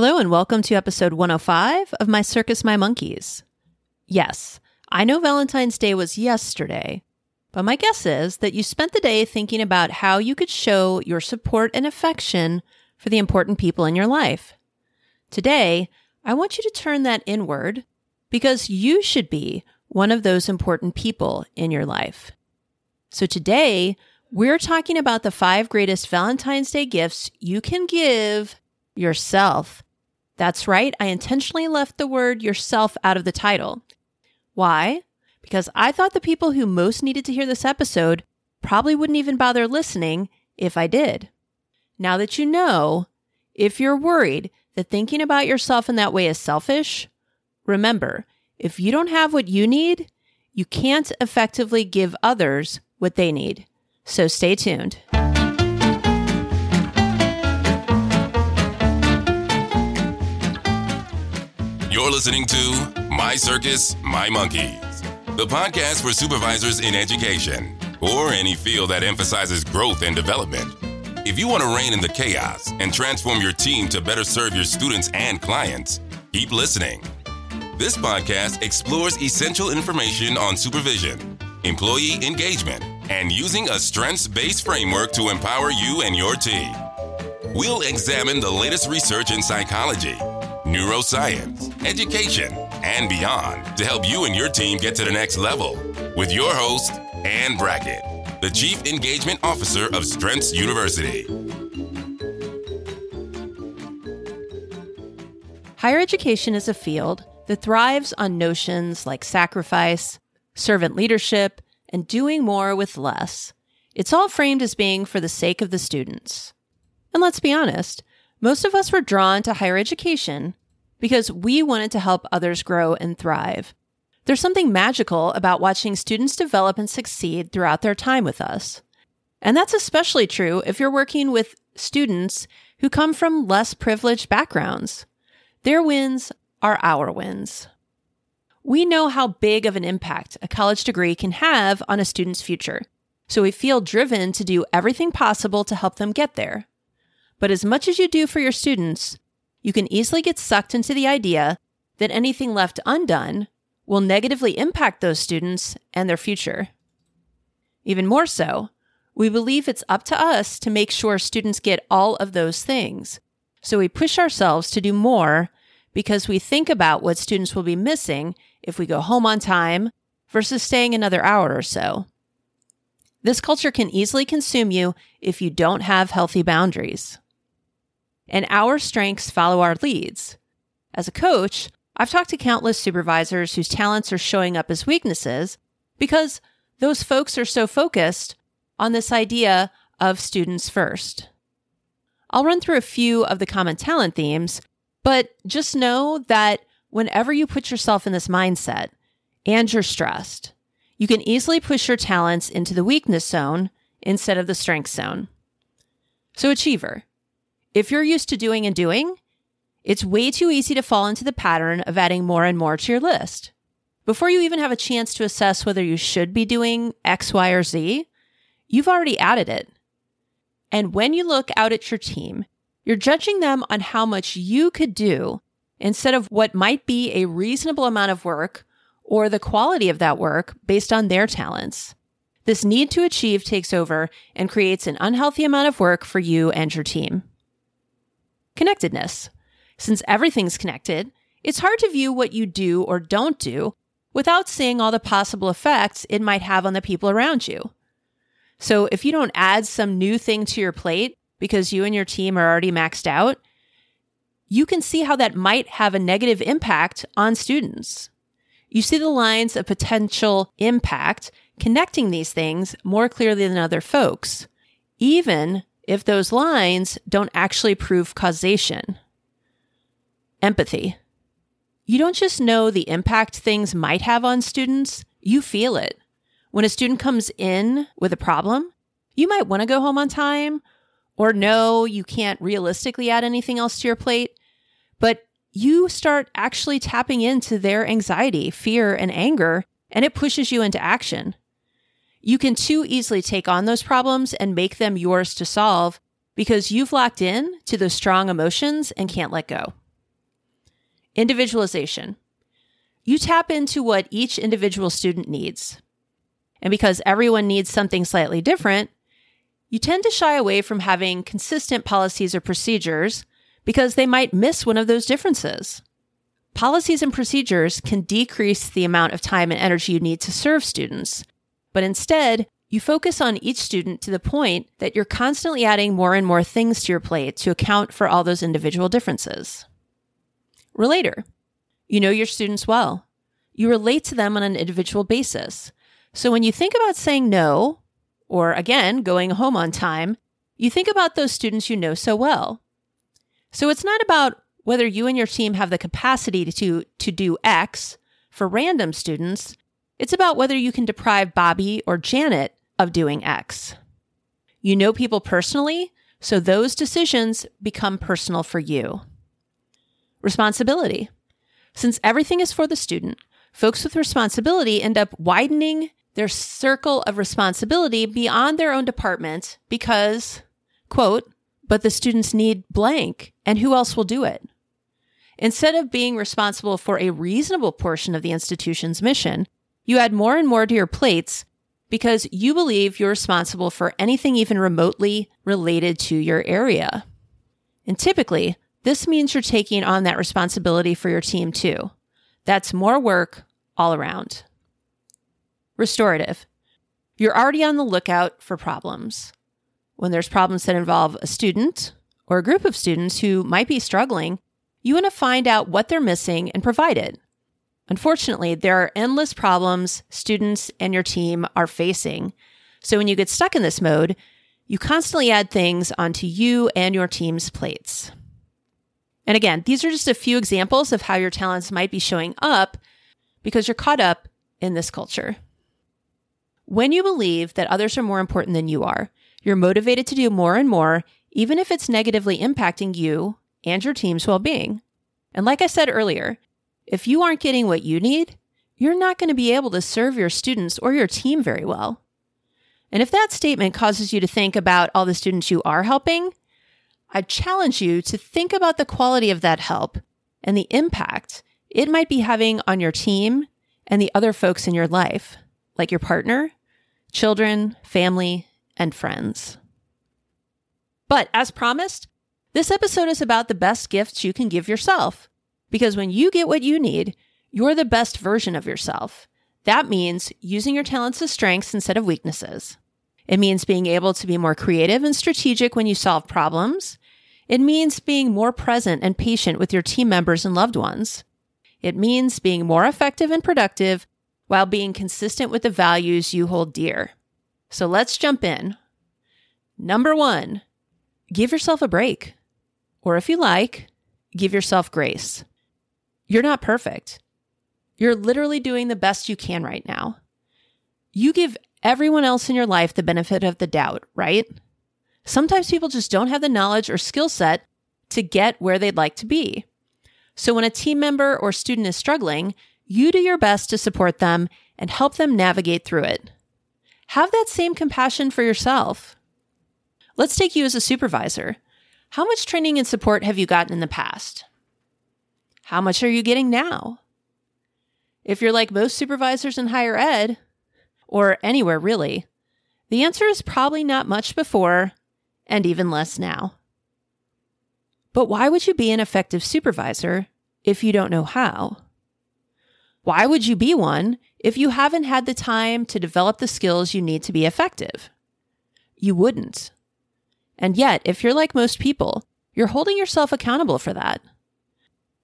Hello, and welcome to episode 105 of My Circus, My Monkeys. Yes, I know Valentine's Day was yesterday, but my guess is that you spent the day thinking about how you could show your support and affection for the important people in your life. Today, I want you to turn that inward because you should be one of those important people in your life. So today, we're talking about the five greatest Valentine's Day gifts you can give yourself. That's right, I intentionally left the word yourself out of the title. Why? Because I thought the people who most needed to hear this episode probably wouldn't even bother listening if I did. Now that you know, if you're worried that thinking about yourself in that way is selfish, remember, if you don't have what you need, you can't effectively give others what they need. So stay tuned. You're listening to My Circus, My Monkeys, the podcast for supervisors in education or any field that emphasizes growth and development. If you want to rein in the chaos and transform your team to better serve your students and clients, keep listening. This podcast explores essential information on supervision, employee engagement, and using a strengths based framework to empower you and your team. We'll examine the latest research in psychology neuroscience, education, and beyond to help you and your team get to the next level. With your host, Anne Brackett, the Chief Engagement Officer of Strengths University. Higher education is a field that thrives on notions like sacrifice, servant leadership, and doing more with less. It's all framed as being for the sake of the students. And let's be honest, most of us were drawn to higher education because we wanted to help others grow and thrive. There's something magical about watching students develop and succeed throughout their time with us. And that's especially true if you're working with students who come from less privileged backgrounds. Their wins are our wins. We know how big of an impact a college degree can have on a student's future, so we feel driven to do everything possible to help them get there. But as much as you do for your students, you can easily get sucked into the idea that anything left undone will negatively impact those students and their future. Even more so, we believe it's up to us to make sure students get all of those things. So we push ourselves to do more because we think about what students will be missing if we go home on time versus staying another hour or so. This culture can easily consume you if you don't have healthy boundaries and our strengths follow our leads. As a coach, I've talked to countless supervisors whose talents are showing up as weaknesses because those folks are so focused on this idea of students first. I'll run through a few of the common talent themes, but just know that whenever you put yourself in this mindset and you're stressed, you can easily push your talents into the weakness zone instead of the strength zone. So, achiever, if you're used to doing and doing, it's way too easy to fall into the pattern of adding more and more to your list. Before you even have a chance to assess whether you should be doing X, Y, or Z, you've already added it. And when you look out at your team, you're judging them on how much you could do instead of what might be a reasonable amount of work or the quality of that work based on their talents. This need to achieve takes over and creates an unhealthy amount of work for you and your team connectedness. Since everything's connected, it's hard to view what you do or don't do without seeing all the possible effects it might have on the people around you. So if you don't add some new thing to your plate because you and your team are already maxed out, you can see how that might have a negative impact on students. You see the lines of potential impact connecting these things more clearly than other folks, even if those lines don't actually prove causation. Empathy. You don't just know the impact things might have on students, you feel it. When a student comes in with a problem, you might want to go home on time or know you can't realistically add anything else to your plate, but you start actually tapping into their anxiety, fear, and anger, and it pushes you into action. You can too easily take on those problems and make them yours to solve because you've locked in to those strong emotions and can't let go. Individualization. You tap into what each individual student needs. And because everyone needs something slightly different, you tend to shy away from having consistent policies or procedures because they might miss one of those differences. Policies and procedures can decrease the amount of time and energy you need to serve students, but instead, you focus on each student to the point that you're constantly adding more and more things to your plate to account for all those individual differences. Relator. You know your students well. You relate to them on an individual basis. So when you think about saying no, or again, going home on time, you think about those students you know so well. So it's not about whether you and your team have the capacity to, to do X for random students. It's about whether you can deprive Bobby or Janet of doing X. You know people personally, so those decisions become personal for you. Responsibility. Since everything is for the student, folks with responsibility end up widening their circle of responsibility beyond their own department because, quote, but the students need blank, and who else will do it? Instead of being responsible for a reasonable portion of the institution's mission, you add more and more to your plates because you believe you're responsible for anything even remotely related to your area. And typically, this means you're taking on that responsibility for your team too. That's more work all around. Restorative. You're already on the lookout for problems. When there's problems that involve a student or a group of students who might be struggling, you want to find out what they're missing and provide it. Unfortunately, there are endless problems students and your team are facing. So when you get stuck in this mode, you constantly add things onto you and your team's plates. And again, these are just a few examples of how your talents might be showing up because you're caught up in this culture. When you believe that others are more important than you are, you're motivated to do more and more, even if it's negatively impacting you and your team's well being. And like I said earlier, if you aren't getting what you need, you're not going to be able to serve your students or your team very well. And if that statement causes you to think about all the students you are helping, I challenge you to think about the quality of that help and the impact it might be having on your team and the other folks in your life, like your partner, children, family, and friends. But as promised, this episode is about the best gifts you can give yourself. Because when you get what you need, you're the best version of yourself. That means using your talents as strengths instead of weaknesses. It means being able to be more creative and strategic when you solve problems. It means being more present and patient with your team members and loved ones. It means being more effective and productive while being consistent with the values you hold dear. So let's jump in. Number one, give yourself a break. Or if you like, give yourself grace. You're not perfect. You're literally doing the best you can right now. You give everyone else in your life the benefit of the doubt, right? Sometimes people just don't have the knowledge or skill set to get where they'd like to be. So when a team member or student is struggling, you do your best to support them and help them navigate through it. Have that same compassion for yourself. Let's take you as a supervisor. How much training and support have you gotten in the past? How much are you getting now? If you're like most supervisors in higher ed, or anywhere really, the answer is probably not much before and even less now. But why would you be an effective supervisor if you don't know how? Why would you be one if you haven't had the time to develop the skills you need to be effective? You wouldn't. And yet, if you're like most people, you're holding yourself accountable for that.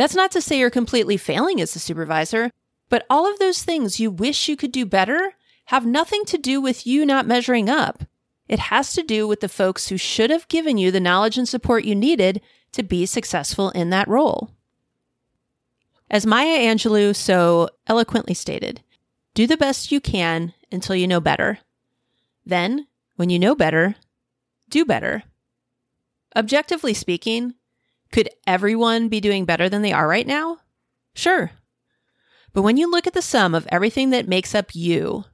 That's not to say you're completely failing as a supervisor, but all of those things you wish you could do better have nothing to do with you not measuring up. It has to do with the folks who should have given you the knowledge and support you needed to be successful in that role. As Maya Angelou so eloquently stated, do the best you can until you know better. Then, when you know better, do better. Objectively speaking, could everyone be doing better than they are right now? Sure. But when you look at the sum of everything that makes up you,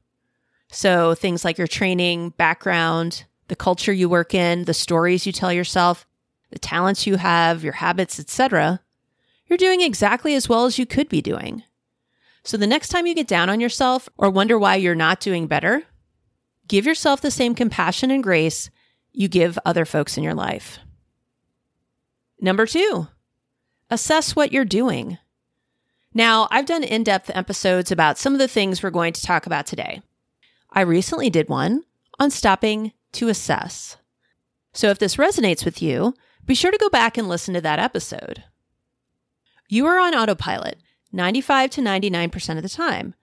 so things like your training, background, the culture you work in, the stories you tell yourself, the talents you have, your habits, etc., you're doing exactly as well as you could be doing. So the next time you get down on yourself or wonder why you're not doing better, give yourself the same compassion and grace you give other folks in your life. Number two, assess what you're doing. Now, I've done in depth episodes about some of the things we're going to talk about today. I recently did one on stopping to assess. So if this resonates with you, be sure to go back and listen to that episode. You are on autopilot 95 to 99% of the time.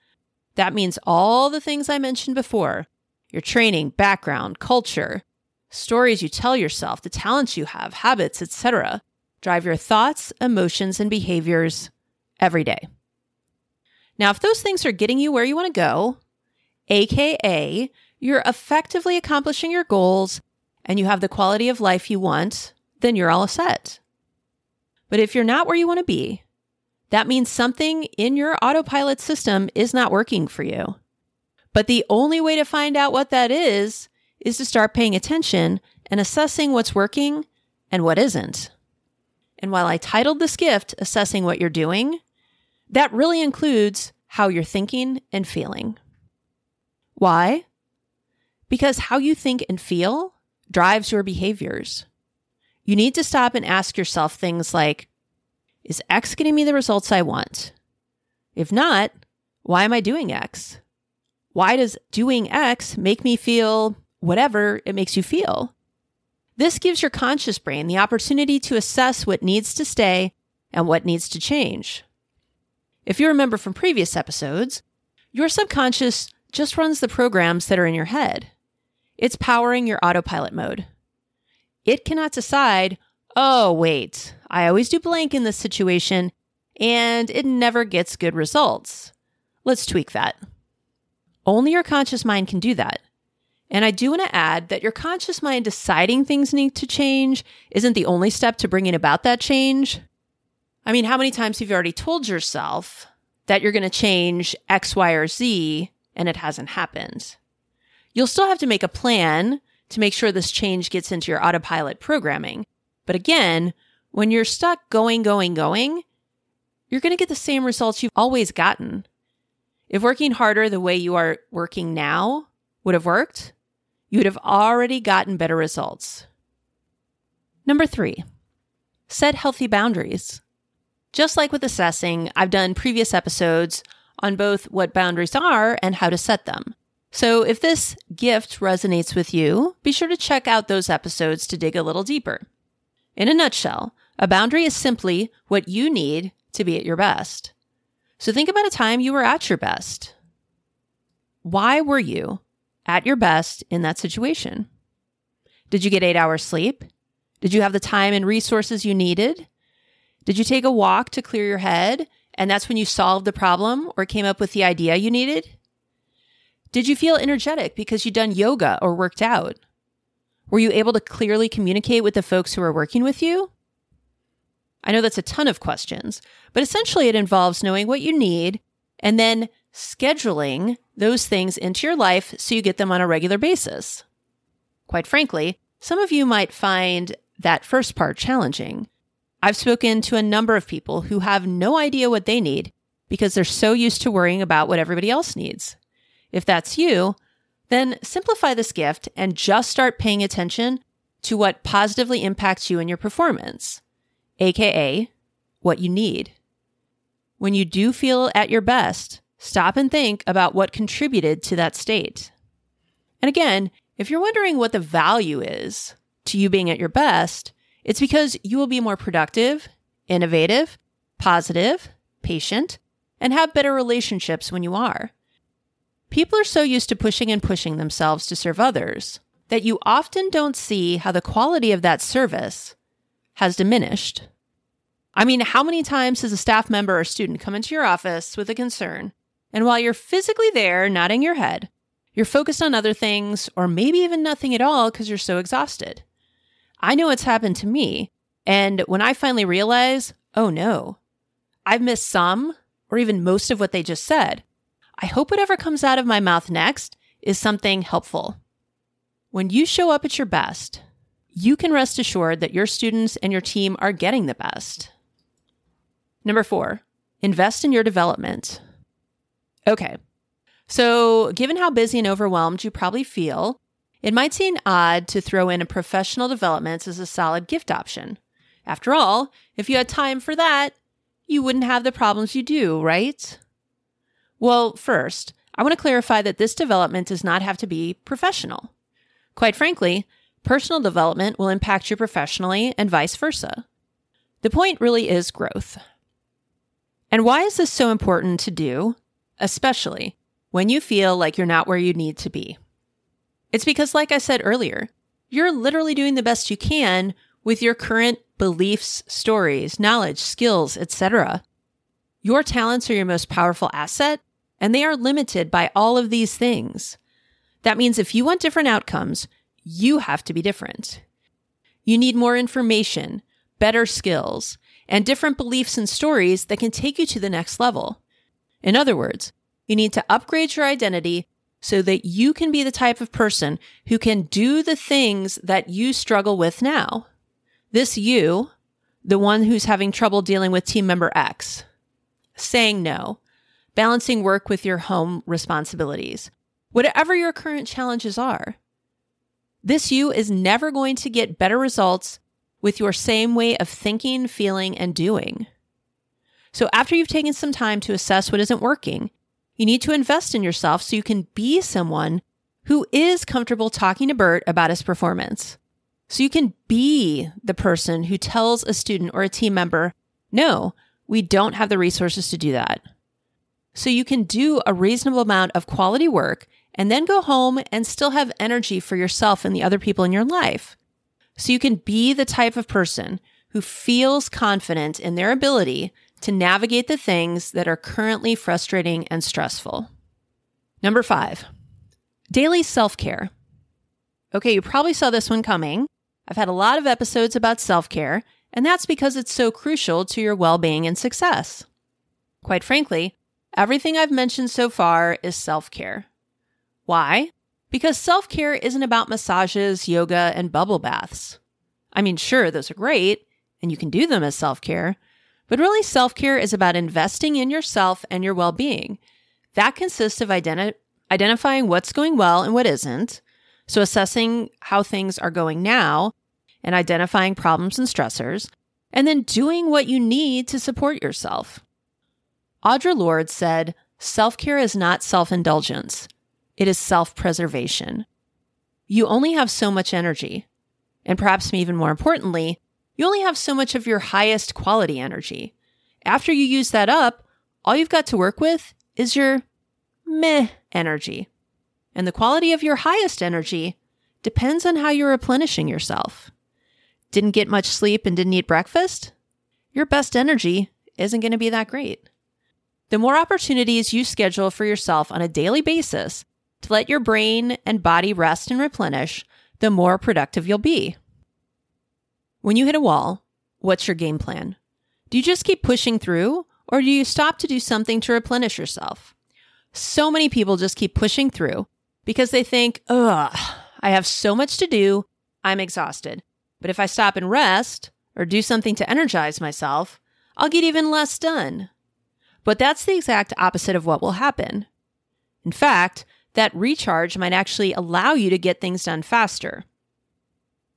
That means all the things I mentioned before your training, background, culture, stories you tell yourself, the talents you have, habits, etc. drive your thoughts, emotions, and behaviors every day. Now, if those things are getting you where you want to go, aka you're effectively accomplishing your goals and you have the quality of life you want, then you're all set. But if you're not where you want to be, that means something in your autopilot system is not working for you. But the only way to find out what that is is to start paying attention and assessing what's working and what isn't. And while I titled this gift Assessing What You're Doing, that really includes how you're thinking and feeling. Why? Because how you think and feel drives your behaviors. You need to stop and ask yourself things like Is X getting me the results I want? If not, why am I doing X? Why does doing X make me feel whatever it makes you feel? This gives your conscious brain the opportunity to assess what needs to stay and what needs to change. If you remember from previous episodes, your subconscious just runs the programs that are in your head. It's powering your autopilot mode. It cannot decide, oh, wait, I always do blank in this situation and it never gets good results. Let's tweak that. Only your conscious mind can do that. And I do want to add that your conscious mind deciding things need to change isn't the only step to bringing about that change. I mean, how many times have you already told yourself that you're going to change X, Y, or Z and it hasn't happened? You'll still have to make a plan to make sure this change gets into your autopilot programming. But again, when you're stuck going, going, going, you're going to get the same results you've always gotten. If working harder the way you are working now would have worked, you would have already gotten better results. Number three, set healthy boundaries. Just like with assessing, I've done previous episodes on both what boundaries are and how to set them. So if this gift resonates with you, be sure to check out those episodes to dig a little deeper. In a nutshell, a boundary is simply what you need to be at your best. So think about a time you were at your best. Why were you at your best in that situation? Did you get eight hours sleep? Did you have the time and resources you needed? Did you take a walk to clear your head and that's when you solved the problem or came up with the idea you needed? Did you feel energetic because you'd done yoga or worked out? Were you able to clearly communicate with the folks who are working with you? I know that's a ton of questions, but essentially it involves knowing what you need and then scheduling those things into your life so you get them on a regular basis. Quite frankly, some of you might find that first part challenging. I've spoken to a number of people who have no idea what they need because they're so used to worrying about what everybody else needs. If that's you, then simplify this gift and just start paying attention to what positively impacts you and your performance, aka what you need. When you do feel at your best, stop and think about what contributed to that state. And again, if you're wondering what the value is to you being at your best, it's because you will be more productive, innovative, positive, patient, and have better relationships when you are. People are so used to pushing and pushing themselves to serve others that you often don't see how the quality of that service has diminished. I mean, how many times has a staff member or student come into your office with a concern, and while you're physically there nodding your head, you're focused on other things or maybe even nothing at all because you're so exhausted? I know it's happened to me. And when I finally realize, oh no, I've missed some or even most of what they just said, I hope whatever comes out of my mouth next is something helpful. When you show up at your best, you can rest assured that your students and your team are getting the best. Number four, invest in your development. Okay. So, given how busy and overwhelmed you probably feel, it might seem odd to throw in a professional development as a solid gift option. After all, if you had time for that, you wouldn't have the problems you do, right? Well, first, I want to clarify that this development does not have to be professional. Quite frankly, personal development will impact you professionally and vice versa. The point really is growth. And why is this so important to do, especially when you feel like you're not where you need to be? It's because, like I said earlier, you're literally doing the best you can with your current beliefs, stories, knowledge, skills, etc. Your talents are your most powerful asset, and they are limited by all of these things. That means if you want different outcomes, you have to be different. You need more information, better skills, and different beliefs and stories that can take you to the next level. In other words, you need to upgrade your identity so that you can be the type of person who can do the things that you struggle with now. This you, the one who's having trouble dealing with team member X, saying no, balancing work with your home responsibilities, whatever your current challenges are. This you is never going to get better results with your same way of thinking, feeling, and doing. So after you've taken some time to assess what isn't working, you need to invest in yourself so you can be someone who is comfortable talking to Bert about his performance. So you can be the person who tells a student or a team member, no, we don't have the resources to do that. So you can do a reasonable amount of quality work and then go home and still have energy for yourself and the other people in your life. So you can be the type of person who feels confident in their ability to navigate the things that are currently frustrating and stressful. Number five, daily self care. Okay, you probably saw this one coming. I've had a lot of episodes about self care, and that's because it's so crucial to your well being and success. Quite frankly, everything I've mentioned so far is self care. Why? Because self care isn't about massages, yoga, and bubble baths. I mean, sure, those are great, and you can do them as self care, but really, self care is about investing in yourself and your well being. That consists of identi- identifying what's going well and what isn't, so assessing how things are going now and identifying problems and stressors, and then doing what you need to support yourself. Audre Lorde said, Self care is not self indulgence. It is self preservation. You only have so much energy. And perhaps even more importantly, you only have so much of your highest quality energy. After you use that up, all you've got to work with is your meh energy. And the quality of your highest energy depends on how you're replenishing yourself. Didn't get much sleep and didn't eat breakfast? Your best energy isn't going to be that great. The more opportunities you schedule for yourself on a daily basis, to let your brain and body rest and replenish, the more productive you'll be. When you hit a wall, what's your game plan? Do you just keep pushing through, or do you stop to do something to replenish yourself? So many people just keep pushing through because they think, ugh, I have so much to do, I'm exhausted. But if I stop and rest or do something to energize myself, I'll get even less done. But that's the exact opposite of what will happen. In fact, that recharge might actually allow you to get things done faster.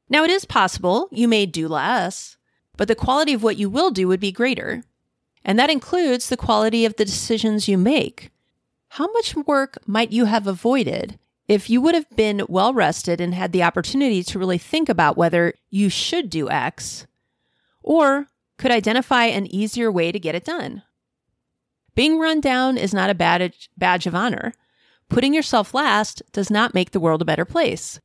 Now, it is possible you may do less, but the quality of what you will do would be greater. And that includes the quality of the decisions you make. How much work might you have avoided if you would have been well rested and had the opportunity to really think about whether you should do X or could identify an easier way to get it done? Being run down is not a badge, badge of honor. Putting yourself last does not make the world a better place.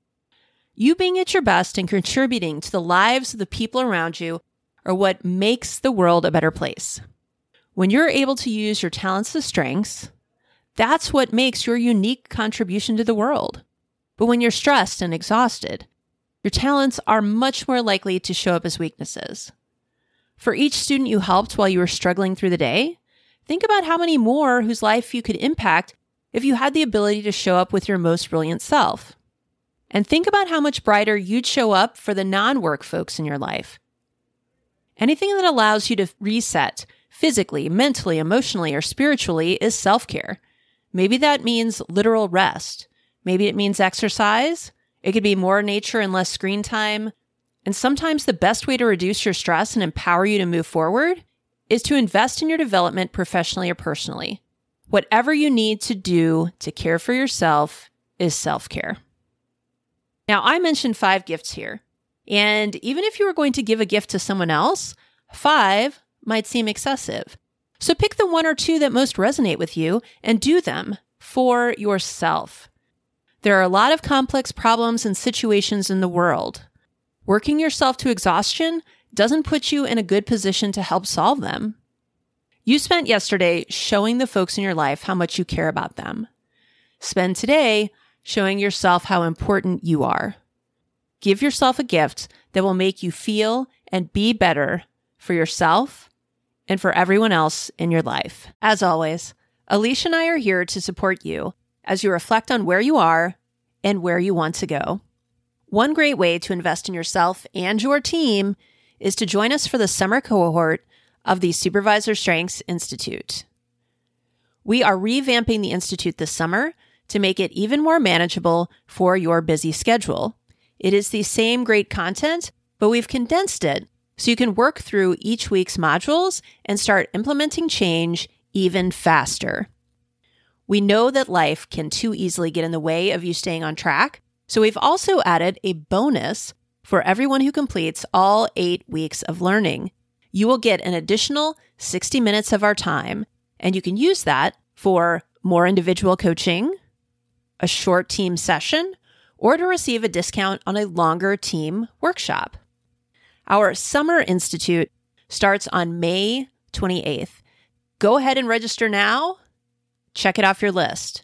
You being at your best and contributing to the lives of the people around you are what makes the world a better place. When you're able to use your talents and strengths, that's what makes your unique contribution to the world. But when you're stressed and exhausted, your talents are much more likely to show up as weaknesses. For each student you helped while you were struggling through the day, think about how many more whose life you could impact if you had the ability to show up with your most brilliant self. And think about how much brighter you'd show up for the non work folks in your life. Anything that allows you to reset, physically, mentally, emotionally, or spiritually is self care. Maybe that means literal rest. Maybe it means exercise. It could be more nature and less screen time. And sometimes the best way to reduce your stress and empower you to move forward is to invest in your development professionally or personally. Whatever you need to do to care for yourself is self care. Now, I mentioned five gifts here. And even if you were going to give a gift to someone else, five might seem excessive. So pick the one or two that most resonate with you and do them for yourself. There are a lot of complex problems and situations in the world. Working yourself to exhaustion doesn't put you in a good position to help solve them. You spent yesterday showing the folks in your life how much you care about them. Spend today showing yourself how important you are. Give yourself a gift that will make you feel and be better for yourself and for everyone else in your life. As always, Alicia and I are here to support you as you reflect on where you are and where you want to go. One great way to invest in yourself and your team is to join us for the summer cohort of the Supervisor Strengths Institute. We are revamping the Institute this summer to make it even more manageable for your busy schedule. It is the same great content, but we've condensed it so you can work through each week's modules and start implementing change even faster. We know that life can too easily get in the way of you staying on track, so we've also added a bonus for everyone who completes all eight weeks of learning. You will get an additional 60 minutes of our time, and you can use that for more individual coaching, a short team session, or to receive a discount on a longer team workshop. Our Summer Institute starts on May 28th. Go ahead and register now check it off your list.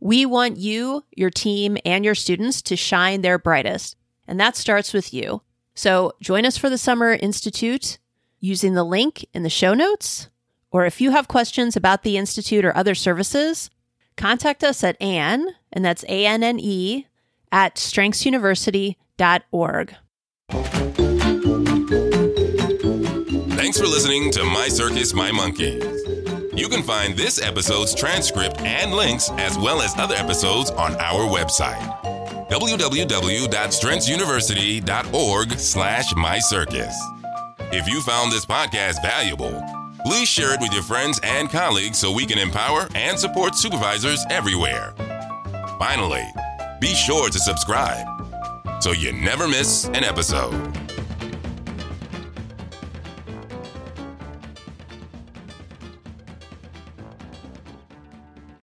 We want you, your team, and your students to shine their brightest. And that starts with you. So join us for the Summer Institute using the link in the show notes. Or if you have questions about the Institute or other services, contact us at Anne, and that's A N N E, at strengthsuniversity.org. Thanks for listening to My Circus, My Monkey. You can find this episode's transcript and links, as well as other episodes, on our website www.strengthsuniversity.org slash mycircus. If you found this podcast valuable, please share it with your friends and colleagues so we can empower and support supervisors everywhere. Finally, be sure to subscribe so you never miss an episode.